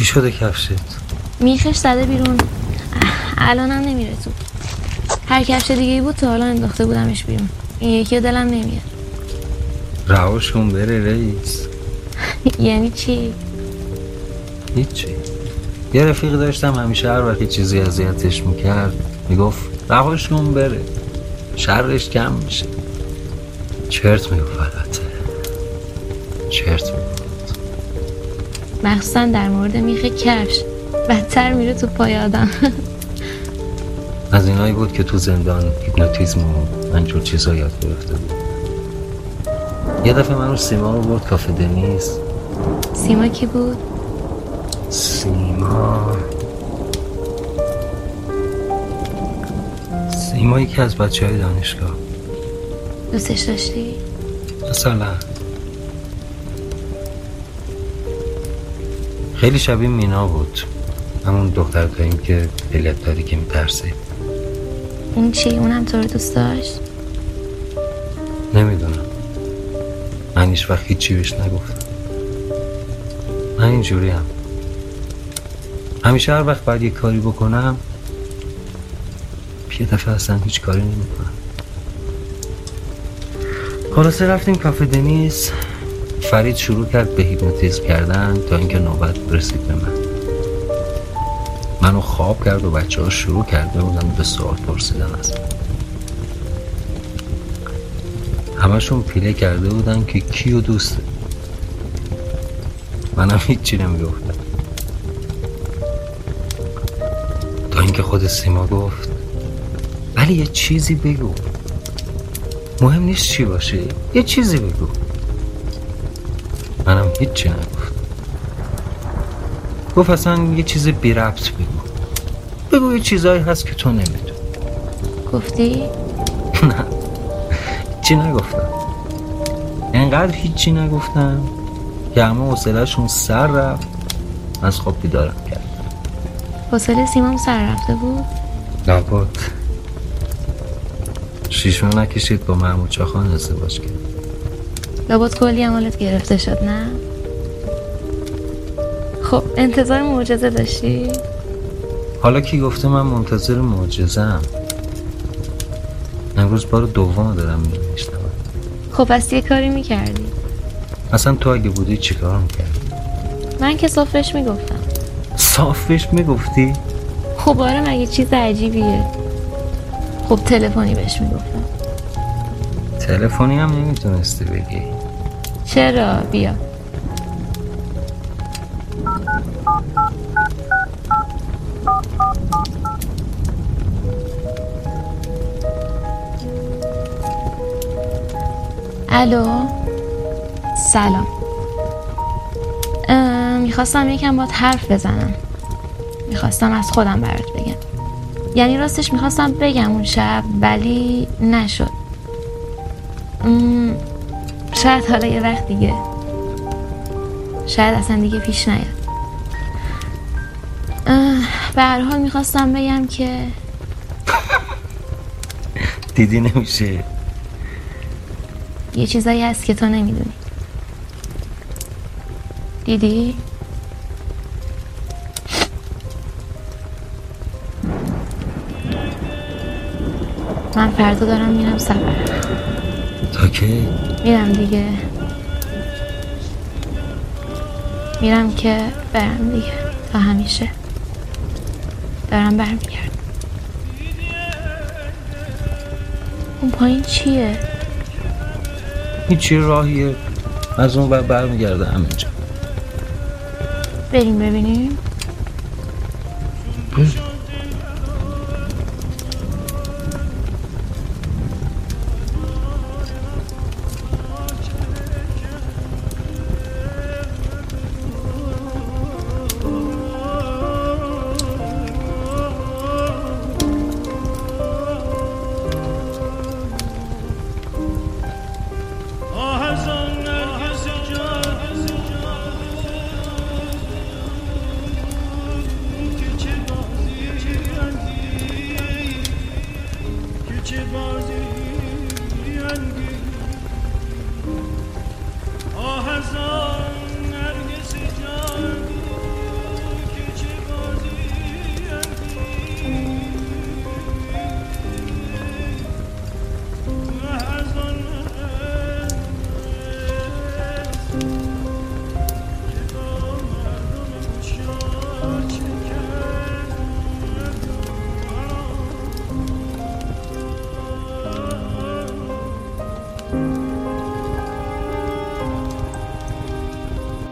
چی شده کفشت؟ میخش زده بیرون. الانم نمیره تو. هر کفش دیگه بود تا حالا انداخته بودمش بیرون. این یکی دلم نمیاد. رهاش کن بره رئیس. یعنی چی؟ هیچی. یه رفیق داشتم همیشه هر وقتی چیزی اذیتش می‌کرد می‌گفت رهاش کن بره. شرش کم میشه. چرت می‌گفت البته چرت می‌گفت. مخصوصا در مورد میخ کفش. بدتر میره تو پای آدم. از اینایی بود که تو زندان هیپنوتیزم و منجور چیزا یاد گرفته بود. یه دفعه من رو سیما رو برد کافه دنیز سیما کی بود؟ سیما. سیما یکی از بچه های دانشگاه. دوستش داشتی؟ مثلا خیلی شبیه مینا بود. همون دختر داریم که علت داری که میترسه اون چی؟ اونم تو رو دوست داشت؟ نمی‌دونم. من هیچ وقت هیچی بهش نگفتم. من اینجوری هم. همیشه هر وقت باید یه کاری بکنم یه دفعه اصلا هیچ کاری نمی‌کنم. خلاصه رفتیم کافه دنیس. فرید شروع کرد به هیپنوتیزم کردن تا اینکه نوبت رسید به من. منو خواب کرد و بچه ها شروع کرده بودن به سوال پرسیدن از من. همشون پیله کرده بودن که کیو دوسته منم هیچی نمی‌گفتم. تا اینکه خود سیما گفت ولی یه چیزی بگو. مهم نیست چی باشه یه چیزی بگو. هیچی نگفت. گفت اصلا یه چیز بی ربط بگو. بگو یه چیزایی هست که تو نمی‌دونی. گفتی؟ نه. هیچی نگفتم. انقدر هیچی نگفتم که همه حوصلهشون سر رفت. از خواب بیدارم کرد حوصله سیمام سر رفته بود؟ لابد. شیش ماه نکشید با محمود چاخان ازدواج کرد. لابد کلی عمالت گرفته شد نه؟ خب انتظار معجزه داشتی؟ حالا کی گفته من منتظر معجزه‌ام؟ امروز بار دوم دارم میشنوم خب پس یه کاری می‌کردی؟ اصلا تو اگه بودی چیکار می‌کردی؟ من که صافش می‌گفتم. صافش می‌گفتی؟ خب آره مگه چیز عجیبیه؟ خب تلفنی بهش می‌گفتم. تلفنی هم نمی‌تونستی بگی. چرا؟ بیا. الو. سلام. می‌خواستم یکم باید حرف بزنم. می‌خواستم از خودم برات بگم. یعنی راستش می‌خواستم بگم اون شب ولی نشد. شاید حالا یه وقت دیگه. شاید اصلا دیگه پیش نیاد. به هر حال می‌خواستم بگم که دیدی نمیشه. یه چیزایی هست که تو نمی‌دونی. دیدی؟ من فردا دارم میرم سفر. تا کی؟ میرم دیگه. میرم که برم دیگه. تا همیشه. دارم برمیگردم. اون پایین چیه؟ هیچی راهیه. از اون بر برمیگرده همینجا. بریم ببینیم.